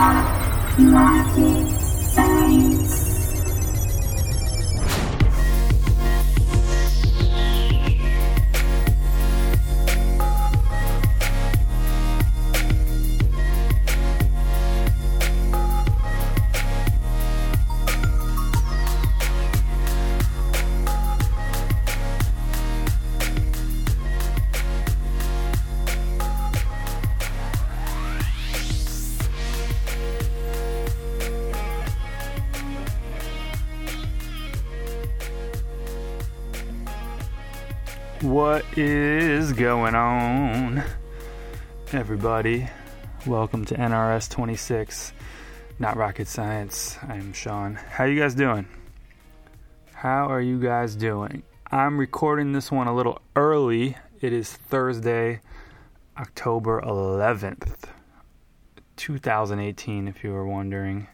What going on, everybody? Welcome to NRS 26, not rocket science. I'm Sean. How you guys doing? How are you guys doing? I'm recording this one a little early. It is Thursday, October 11th, 2018, if you were wondering.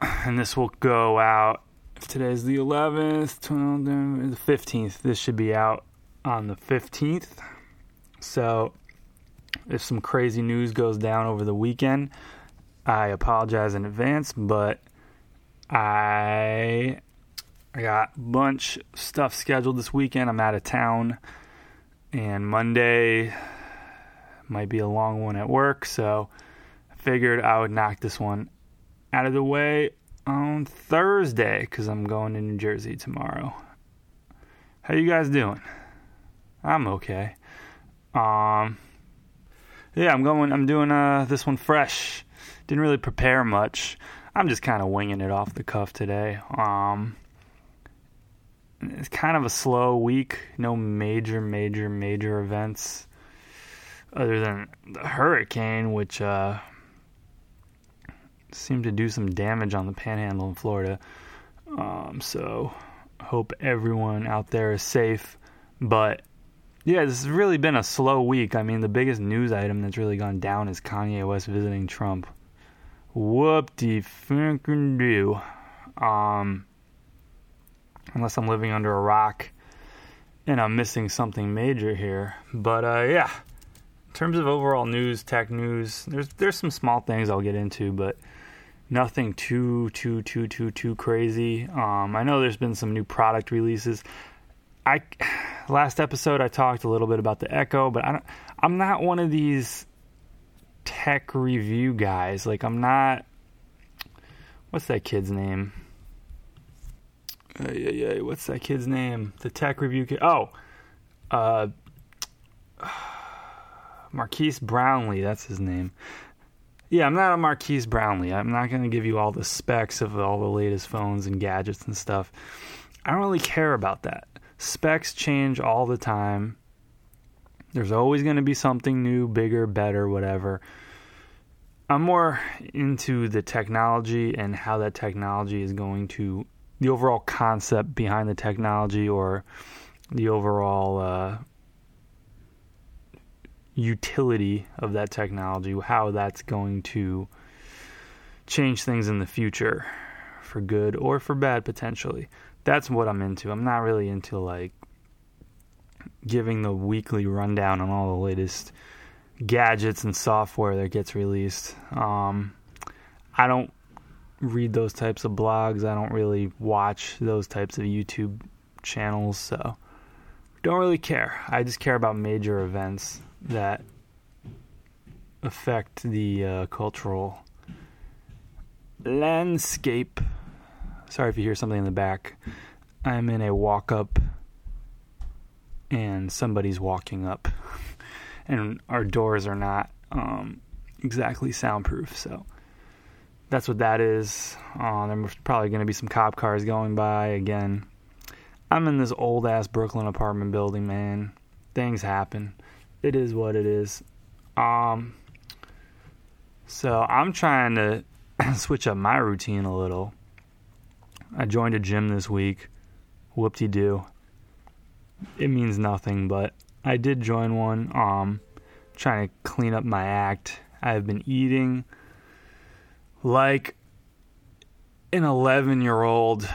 And this will go out if today's the 11th, 12th, the 15th, this should be out on the 15th. So, if some crazy news goes down over the weekend, I apologize in advance, but I I got a bunch stuff scheduled this weekend. I'm out of town, and Monday might be a long one at work, so I figured I would knock this one out of the way on Thursday because I'm going to New Jersey tomorrow. How you guys doing? I'm okay. Um, yeah, I'm going. I'm doing uh this one fresh. Didn't really prepare much. I'm just kind of winging it off the cuff today. Um, it's kind of a slow week. No major, major, major events other than the hurricane, which uh seemed to do some damage on the panhandle in Florida. Um, so hope everyone out there is safe. But yeah, this has really been a slow week. I mean, the biggest news item that's really gone down is Kanye West visiting Trump. Whoop de fucking do. Um, unless I'm living under a rock and I'm missing something major here. But uh, yeah, in terms of overall news, tech news, there's there's some small things I'll get into, but nothing too too too too too crazy. Um, I know there's been some new product releases. I last episode I talked a little bit about the Echo, but I don't. I'm not one of these tech review guys. Like I'm not. What's that kid's name? Uh, yeah, yeah. What's that kid's name? The tech review kid. Oh, uh, Marques Brownlee. That's his name. Yeah, I'm not a Marques Brownlee. I'm not going to give you all the specs of all the latest phones and gadgets and stuff. I don't really care about that. Specs change all the time. There's always going to be something new, bigger, better, whatever. I'm more into the technology and how that technology is going to, the overall concept behind the technology or the overall uh, utility of that technology, how that's going to change things in the future for good or for bad potentially. That's what I'm into. I'm not really into like giving the weekly rundown on all the latest gadgets and software that gets released. Um, I don't read those types of blogs. I don't really watch those types of YouTube channels, so don't really care. I just care about major events that affect the uh, cultural landscape. Sorry if you hear something in the back. I'm in a walk up and somebody's walking up, and our doors are not um, exactly soundproof, so that's what that is. Uh, there's probably going to be some cop cars going by again. I'm in this old ass Brooklyn apartment building, man. Things happen it is what it is. Um, so I'm trying to switch up my routine a little. I joined a gym this week. Whoop de doo. It means nothing, but I did join one. Um, trying to clean up my act. I've been eating like an 11 year old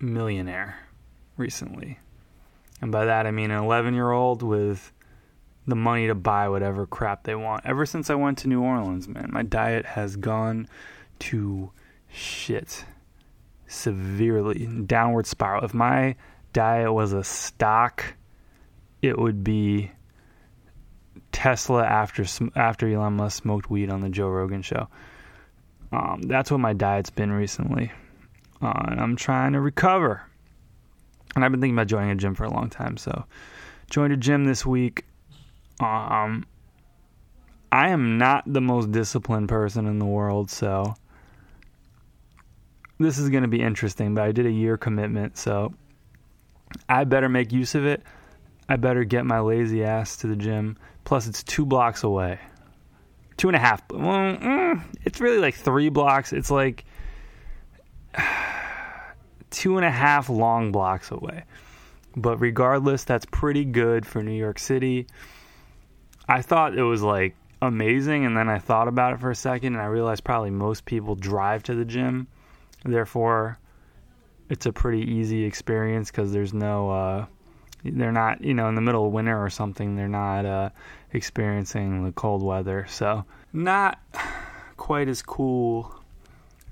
millionaire recently. And by that I mean an 11 year old with the money to buy whatever crap they want. Ever since I went to New Orleans, man, my diet has gone to shit severely downward spiral. If my diet was a stock, it would be Tesla after after Elon Musk smoked weed on the Joe Rogan show. Um, that's what my diet's been recently, uh, and I'm trying to recover. And I've been thinking about joining a gym for a long time, so joined a gym this week. Um, I am not the most disciplined person in the world, so this is going to be interesting. But I did a year commitment, so I better make use of it. I better get my lazy ass to the gym. Plus, it's two blocks away. Two and a half. Well, mm, it's really like three blocks. It's like two and a half long blocks away. But regardless, that's pretty good for New York City. I thought it was like amazing, and then I thought about it for a second, and I realized probably most people drive to the gym. Therefore, it's a pretty easy experience because there's no, uh, they're not, you know, in the middle of winter or something, they're not uh, experiencing the cold weather. So, not quite as cool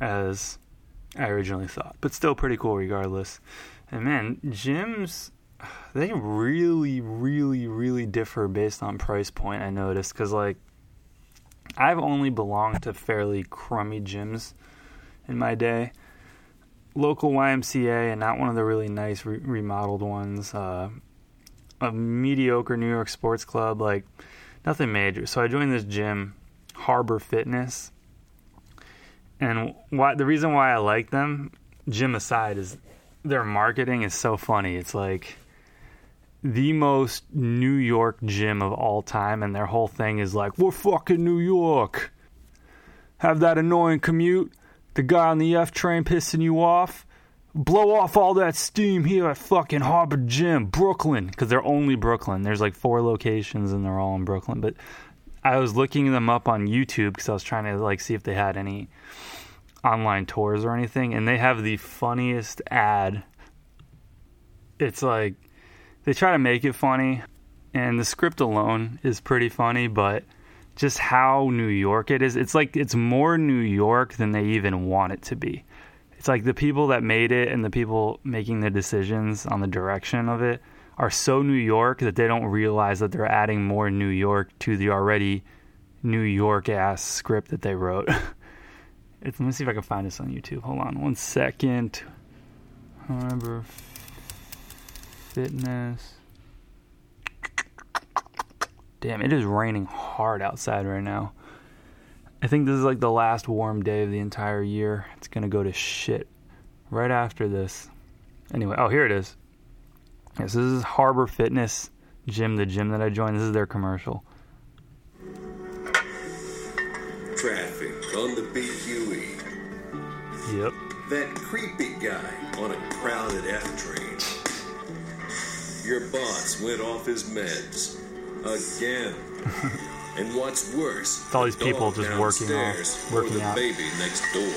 as I originally thought, but still pretty cool regardless. And man, gyms, they really, really, really differ based on price point. I noticed because like I've only belonged to fairly crummy gyms in my day. Local YMCA and not one of the really nice re- remodeled ones. Uh, a mediocre New York sports club, like nothing major. So I joined this gym, Harbor Fitness. And why the reason why I like them, gym aside, is their marketing is so funny. It's like the most New York gym of all time, and their whole thing is like, we're fucking New York. Have that annoying commute, the guy on the F train pissing you off. Blow off all that steam here at fucking Harbor Gym, Brooklyn, because they're only Brooklyn. There's like four locations and they're all in Brooklyn. But I was looking them up on YouTube because I was trying to like see if they had any online tours or anything, and they have the funniest ad. It's like they try to make it funny, and the script alone is pretty funny, but just how New York it is, it's like it's more New York than they even want it to be. It's like the people that made it and the people making the decisions on the direction of it are so New York that they don't realize that they're adding more New York to the already New York ass script that they wrote. Let me see if I can find this on YouTube. Hold on one second. Harbor Fitness. Damn, it is raining hard outside right now. I think this is like the last warm day of the entire year. It's gonna go to shit right after this. Anyway, oh, here it is. Yes, this is Harbor Fitness Gym, the gym that I joined. This is their commercial. Traffic on the BQE. Yep. That creepy guy on a crowded F train. Your boss went off his meds. Again. and what's worse, It's all these people just working off- working out. baby next door.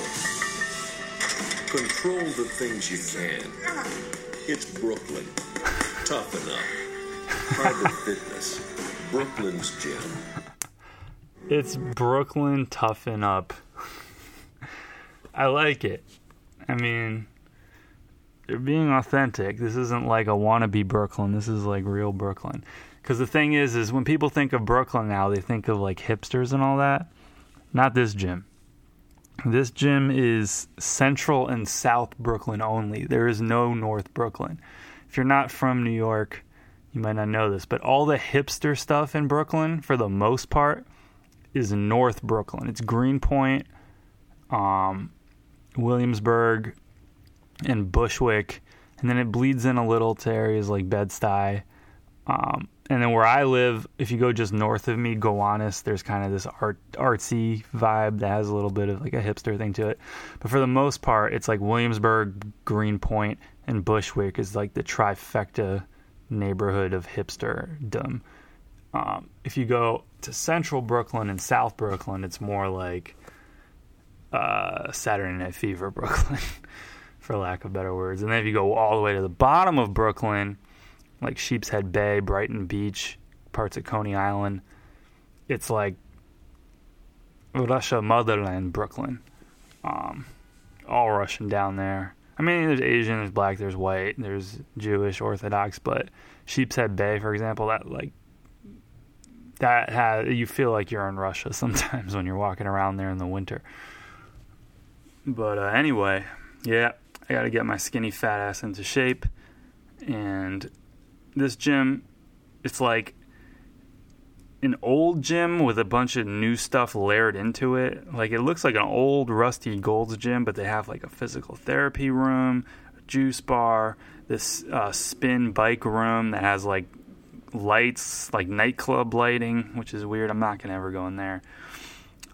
Control the things you can. It's Brooklyn. Toughen up. Private Fitness. Brooklyn's gym. It's Brooklyn toughen up. I like it. I mean, they're being authentic. This isn't like a wannabe Brooklyn. This is like real Brooklyn. Because the thing is, is when people think of Brooklyn now, they think of like hipsters and all that. Not this gym. This gym is Central and South Brooklyn only. There is no North Brooklyn. If you're not from New York, you might not know this, but all the hipster stuff in Brooklyn, for the most part, is North Brooklyn. It's Greenpoint, um, Williamsburg, and Bushwick, and then it bleeds in a little to areas like Bed-Stuy. Um, and then where I live, if you go just north of me, Gowanus, there's kind of this art artsy vibe that has a little bit of like a hipster thing to it. But for the most part, it's like Williamsburg, Greenpoint, and Bushwick is like the trifecta neighborhood of hipsterdom. Um, if you go to central Brooklyn and South Brooklyn, it's more like uh, Saturday Night Fever Brooklyn, for lack of better words. And then if you go all the way to the bottom of Brooklyn, like Sheepshead Bay, Brighton Beach, parts of Coney Island. It's like Russia motherland, Brooklyn. Um, all Russian down there. I mean, there's Asian, there's black, there's white, there's Jewish, Orthodox, but Sheepshead Bay, for example, that like that has you feel like you're in Russia sometimes when you're walking around there in the winter. But uh, anyway, yeah, I got to get my skinny fat ass into shape, and this gym, it's like an old gym with a bunch of new stuff layered into it. Like it looks like an old rusty Gold's gym, but they have like a physical therapy room, a juice bar, this uh, spin bike room that has like lights, like nightclub lighting, which is weird. I'm not gonna ever go in there.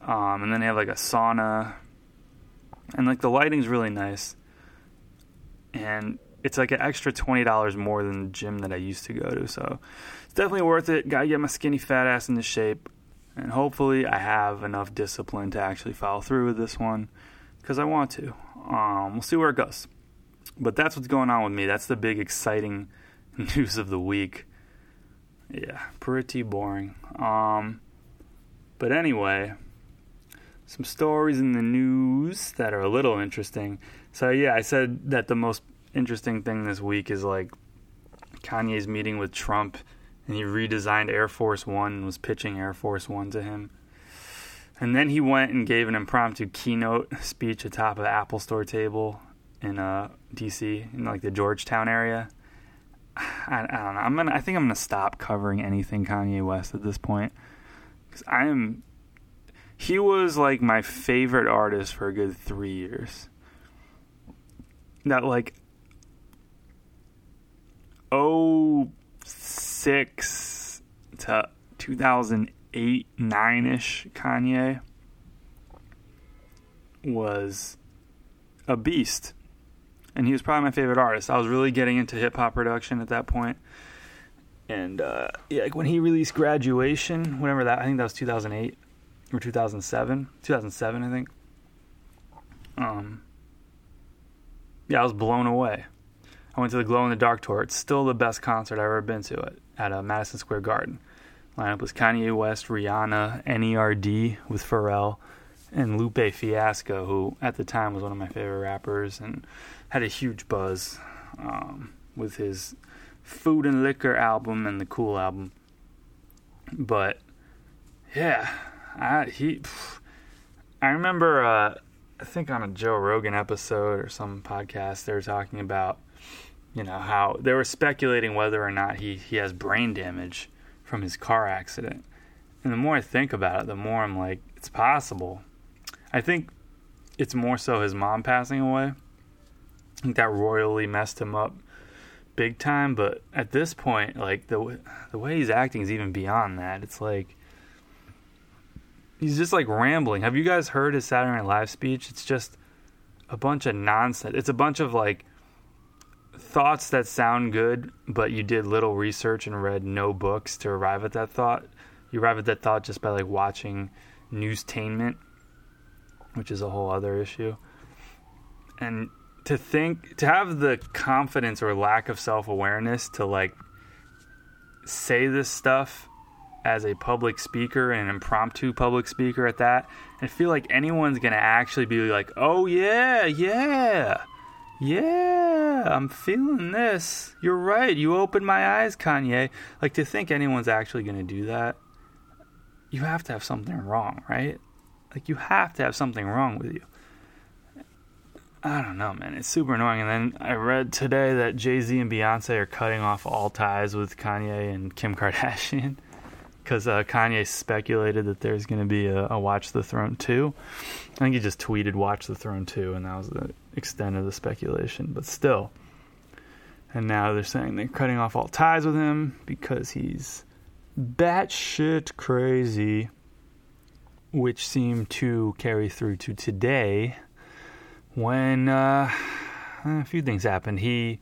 Um, and then they have like a sauna, and like the lighting's really nice. And it's like an extra twenty dollars more than the gym that I used to go to, so it's definitely worth it. Gotta get my skinny fat ass into shape, and hopefully I have enough discipline to actually follow through with this one because I want to. Um, we'll see where it goes. But that's what's going on with me. That's the big exciting news of the week. Yeah, pretty boring. Um, but anyway, some stories in the news that are a little interesting. So yeah, I said that the most interesting thing this week is like Kanye's meeting with Trump, and he redesigned Air Force One and was pitching Air Force One to him. And then he went and gave an impromptu keynote speech atop of the Apple Store table in uh, D.C. in like the Georgetown area. I, I, don't know. I'm gonna. I think I'm gonna stop covering anything Kanye West at this point because I am. He was like my favorite artist for a good three years. That like oh six to 2008 nine ish Kanye was a beast and he was probably my favorite artist. I was really getting into hip hop production at that point. And uh, yeah, like when he released Graduation, whatever that, I think that was 2008 or 2007, 2007, I think. Um, yeah, I was blown away. I went to the Glow in the Dark tour. It's still the best concert I've ever been to at, at a uh, Madison Square Garden. Lineup was Kanye West, Rihanna, Nerd with Pharrell, and Lupe Fiasco, who at the time was one of my favorite rappers and had a huge buzz um, with his Food and Liquor album and the Cool album. But yeah, I he I remember uh, I think on a Joe Rogan episode or some podcast they were talking about you know how they were speculating whether or not he he has brain damage from his car accident. And the more I think about it, the more I'm like it's possible. I think it's more so his mom passing away I think that royally messed him up big time. But at this point, like the the way he's acting is even beyond that. It's like he's just like rambling. Have you guys heard his Saturday Night Live speech? It's just a bunch of nonsense. It's a bunch of like thoughts that sound good, but you did little research and read no books to arrive at that thought. You arrive at that thought just by like watching newstainment, which is a whole other issue. And to think to have the confidence or lack of self-awareness to like say this stuff as a public speaker and an impromptu public speaker at that and feel like anyone's going to actually be like oh yeah yeah yeah i'm feeling this. You're right. You opened my eyes kanye. Like to think anyone's actually going to do that you have to have something wrong right? Like you have to have something wrong with you. I don't know, man. It's super annoying. And then I read today that Jay Z and Beyonce are cutting off all ties with Kanye and Kim Kardashian because uh, Kanye speculated that there's going to be a, a, Watch the Throne 2. I think he just tweeted Watch the Throne 2, and that was the extent of the speculation. But still. And now they're saying they're cutting off all ties with him because he's batshit crazy, which seemed to carry through to today when uh, a few things happened. He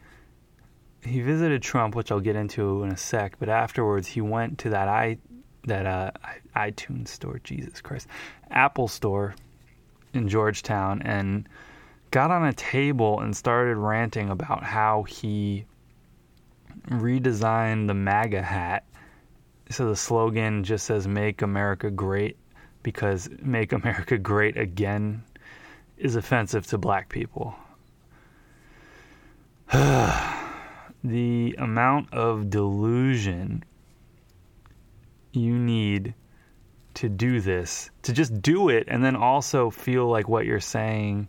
he visited Trump, which I'll get into in a sec. But afterwards, he went to that i that uh, iTunes store, Jesus Christ, Apple store in Georgetown, and got on a table and started ranting about how he redesigned the MAGA hat so the slogan just says "Make America Great" because "Make America Great Again" is offensive to black people. the amount of delusion you need to do this, to just do it, and then also feel like what you're saying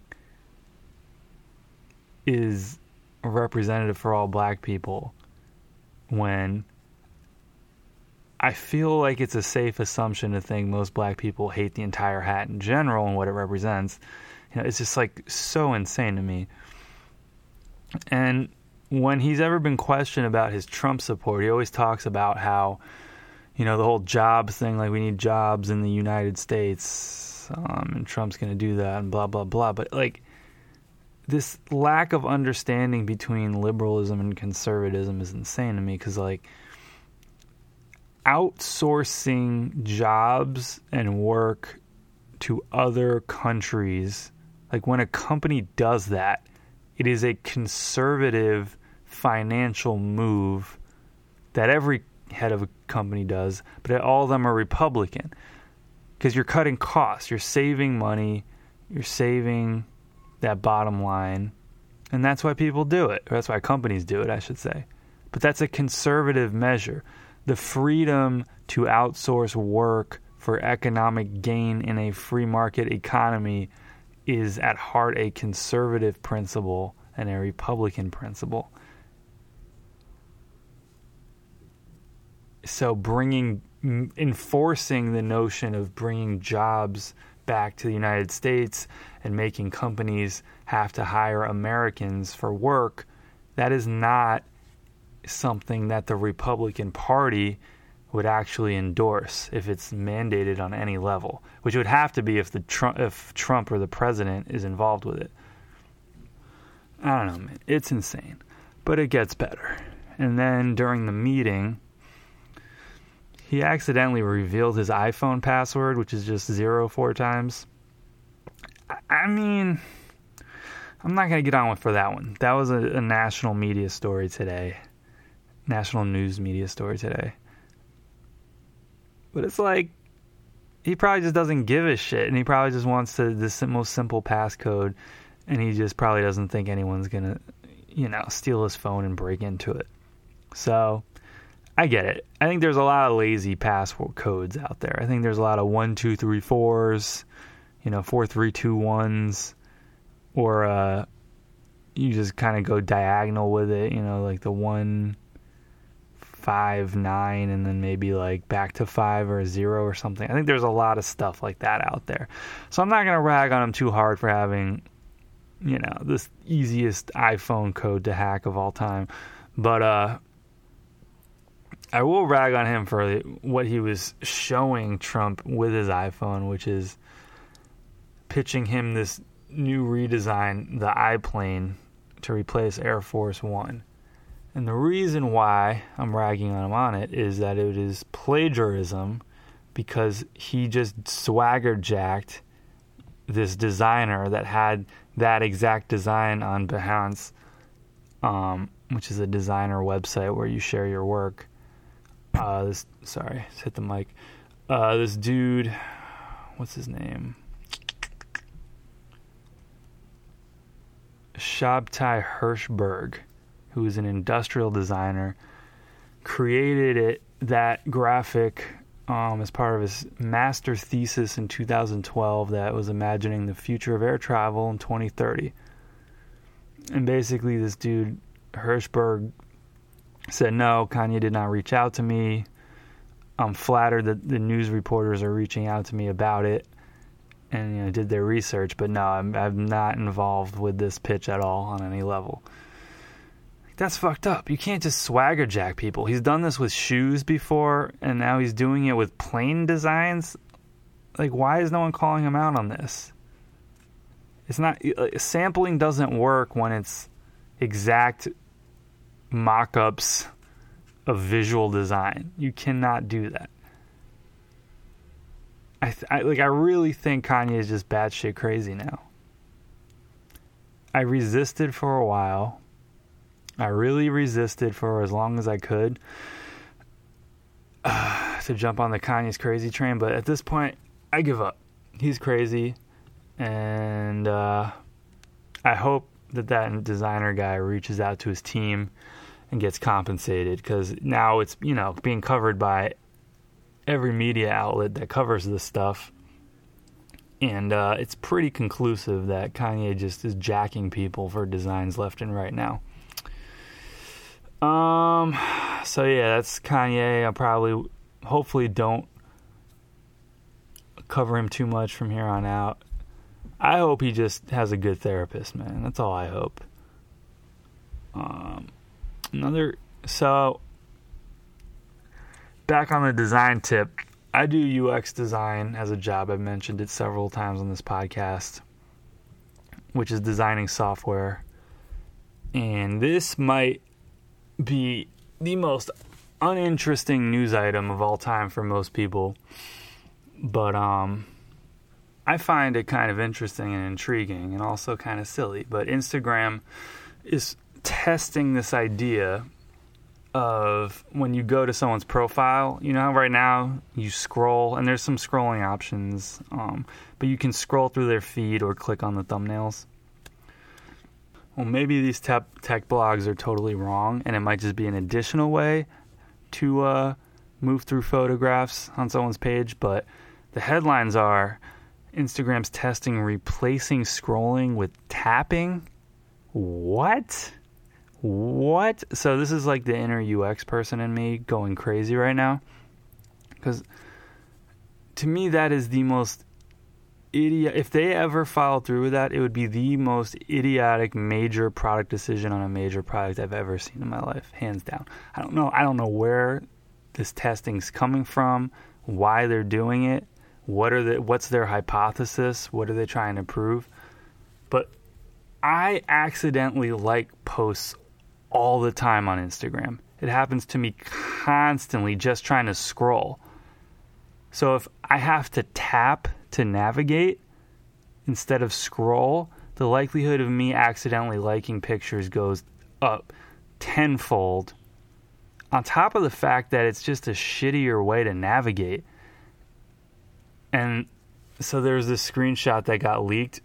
is representative for all black people when I feel like it's a safe assumption to think most black people hate the entire hat in general and what it represents. You know, it's just like so insane to me. And when he's ever been questioned about his Trump support, he always talks about how, you know, the whole jobs thing, like we need jobs in the United States, um, and Trump's going to do that, and blah, blah, blah. But, like, this lack of understanding between liberalism and conservatism is insane to me because, like, outsourcing jobs and work to other countries, like, when a company does that, it is a conservative financial move that every head of company does, but all of them are Republican because you're cutting costs, you're saving money, you're saving that bottom line, and that's why people do it. Or that's why companies do it, I should say. But that's a conservative measure. The freedom to outsource work for economic gain in a free market economy is at heart a conservative principle and a Republican principle. So, bringing, enforcing the notion of bringing jobs back to the United States and making companies have to hire Americans for work, that is not something that the Republican Party would actually endorse if it's mandated on any level, which would have to be if the Trump, if Trump or the president is involved with it. I don't know, man. It's insane, but it gets better. And then during the meeting, he accidentally revealed his iPhone password, which is just zero four times. I mean, I'm not going to get on with for that one. That was a, a, national media story today, national news media story today. But it's like he probably just doesn't give a shit, and he probably just wants to the most simple passcode, and he just probably doesn't think anyone's gonna, you know, steal his phone and break into it. So I get it. I think there's a lot of lazy password codes out there. I think there's a lot of one, two, three, fours, you know, four, three, two, ones, or uh, you just kind of go diagonal with it. You know, like the one, five, nine, and then maybe like back to five or zero or something. I think there's a lot of stuff like that out there. So I'm not gonna rag on them too hard for having, you know, this easiest iPhone code to hack of all time, but uh I will rag on him for what he was showing Trump with his iPhone, which is pitching him this new redesign, the iPlane, to replace Air Force One. And the reason why I'm ragging on him on it is that it is plagiarism because he just swagger jacked this designer that had that exact design on Behance, um, which is a designer website where you share your work uh, this sorry, hit the mic. Uh, this dude, what's his name? Shabtai Hirshberg, who is an industrial designer, created it that graphic um, as part of his master thesis in 2012 that was imagining the future of air travel in 2030. And basically, this dude Hirshberg said, No, Kanye did not reach out to me. I'm flattered that the news reporters are reaching out to me about it and you know did their research, but no, I'm, I'm not involved with this pitch at all on any level. That's fucked up. You can't just swagger jack people. He's done this with shoes before, and now he's doing it with plane designs. Like, why is no one calling him out on this? It's not uh, sampling doesn't work when it's exact mock-ups of visual design. You cannot do that. I, th- I like. I really think Kanye is just batshit crazy now. I resisted for a while. I really resisted for as long as I could uh, to jump on the Kanye's crazy train, but at this point, I give up. He's crazy, and uh, I hope that that designer guy reaches out to his team and gets compensated because now it's you know being covered by every media outlet that covers this stuff, and uh, it's pretty conclusive that Kanye just is jacking people for designs left and right now. Um, so yeah, that's Kanye. I probably, hopefully, don't cover him too much from here on out. I hope he just has a good therapist, man. That's all I hope. Um, another so back on the design tip, I do UX design as a job. I've mentioned it several times on this podcast, which is designing software. And this might be the most uninteresting news item of all time for most people. But um I find it kind of interesting and intriguing and also kind of silly. But Instagram is testing this idea of when you go to someone's profile, you know, right now you scroll and there's some scrolling options, um, but you can scroll through their feed or click on the thumbnails. Well, maybe these tech, tech blogs are totally wrong, and it might just be an additional way to uh, move through photographs on someone's page. But the headlines are Instagram's testing replacing scrolling with tapping. What? What? So this is like the inner UX person in me going crazy right now. Because to me, that is the most idiot. If they ever follow through with that, it would be the most idiotic major product decision on a major product I've ever seen in my life, hands down. I don't know. I don't know where this testing's coming from, why they're doing it, what are the what's their hypothesis, what are they trying to prove. But I accidentally like posts all the time on Instagram. It happens to me constantly just trying to scroll. So if I have to tap to navigate instead of scroll, the likelihood of me accidentally liking pictures goes up tenfold. On top of the fact that it's just a shittier way to navigate. And so there's this screenshot that got leaked,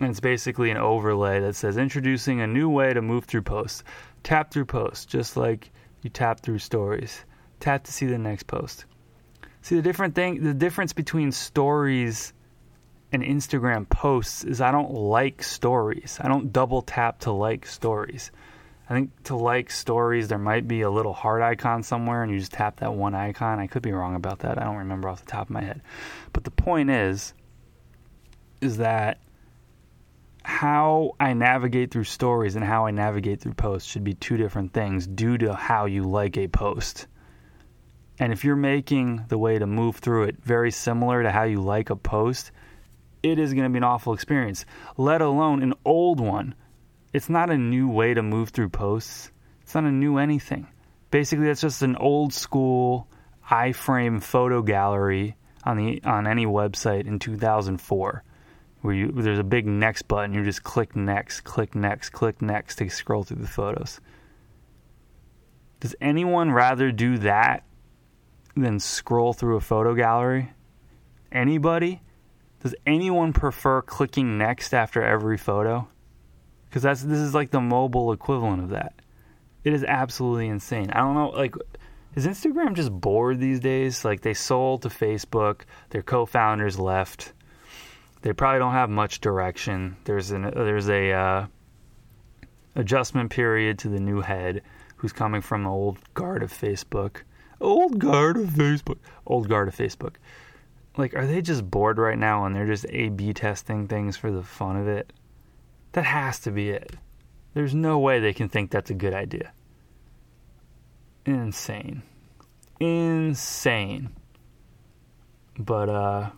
and it's basically an overlay that says introducing a new way to move through posts. Tap through posts, just like you tap through stories. Tap to see the next post. See the different thing the difference between stories and Instagram posts is I don't like stories. I don't double tap to like stories. I think to like stories there might be a little heart icon somewhere and you just tap that one icon. I could be wrong about that. I don't remember off the top of my head. But the point is is that how I navigate through stories and how I navigate through posts should be two different things due to how you like a post. And if you're making the way to move through it very similar to how you like a post, it is going to be an awful experience, let alone an old one. It's not a new way to move through posts, it's not a new anything. Basically, it's just an old school iframe photo gallery on the on any website in 2004 where you there's a big next button you just click next click next click next to scroll through the photos does anyone rather do that than scroll through a photo gallery? Anybody? Does anyone prefer clicking next after every photo? Because that's this is like the mobile equivalent of that. It is absolutely insane. I don't know, like, is Instagram just bored these days? Like, they sold to Facebook, their co-founders left. They probably don't have much direction. There's an there's a uh, adjustment period to the new head, who's coming from the old guard of Facebook old guard of Facebook. Old guard of Facebook. Like, are they just bored right now and they're just A B testing things for the fun of it? That has to be it. There's no way they can think that's a good idea. Insane. Insane. But, uh,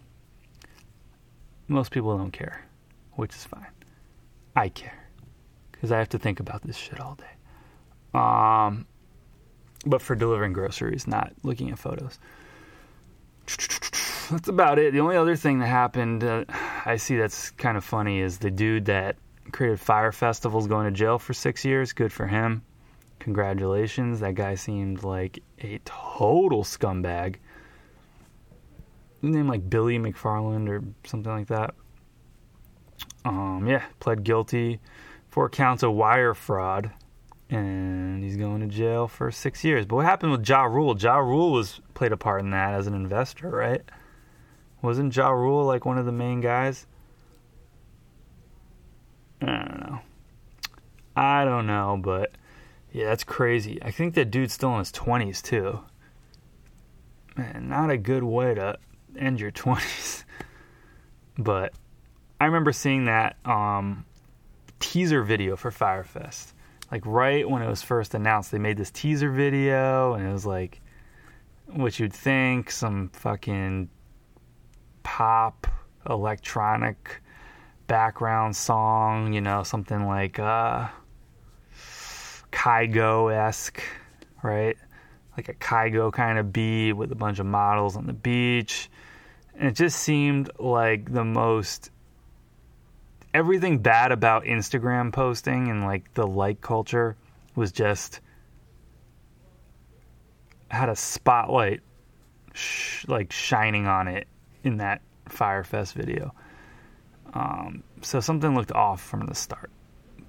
most people don't care, which is fine. I care. Because I have to think about this shit all day. Um, but for delivering groceries, not looking at photos. That's about it. The only other thing that happened uh, I see that's kind of funny is the dude that created Fyre Festival's going to jail for six years. Good for him. Congratulations. That guy seemed like a total scumbag. Name like Billy McFarland or something like that. Um, yeah, pled guilty, for counts of wire fraud, and he's going to jail for six years. But what happened with Ja Rule? Ja Rule was played a part in that as an investor, right? Wasn't Ja Rule like one of the main guys? I don't know. I don't know, but yeah, that's crazy. I think that dude's still in his 20s too. Man, not a good way to end your 20s. But I remember seeing that um, teaser video for Fyre Fest. Like right when it was first announced, they made this teaser video, and it was like what you'd think some fucking pop electronic background song, you know, something like uh Kygo esque, right? Like a Kygo kind of beat with a bunch of models on the beach. And it just seemed like the most everything bad about Instagram posting and like the like culture was just had a spotlight sh- like shining on it in that Fyre Fest video. Um, so something looked off from the start,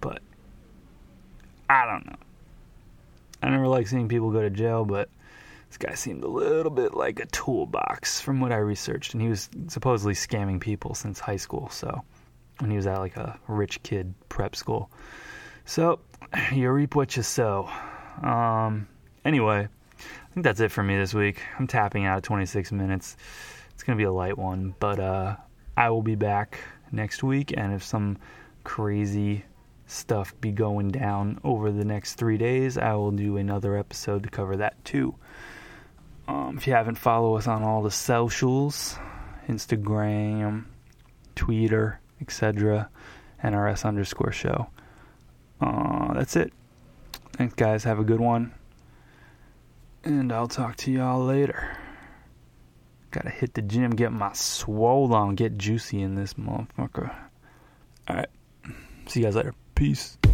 but I don't know. I never like seeing people go to jail, but this guy seemed a little bit like a toolbox from what I researched, and he was supposedly scamming people since high school. So when he was at like a rich kid prep school, so you reap what you sow. Um, anyway, I think that's it for me this week. I'm tapping out at 26 minutes. It's gonna be a light one, but uh, I will be back next week, and if some crazy stuff be going down over the next three days, I will do another episode to cover that too. Um, if you haven't followed us on all the socials, Instagram, Twitter, etc., NRS underscore show. Uh, that's it. Thanks, guys. Have a good one. And I'll talk to y'all later. Gotta hit the gym, get my swole on, get juicy in this motherfucker. Alright. See you guys later. Peace.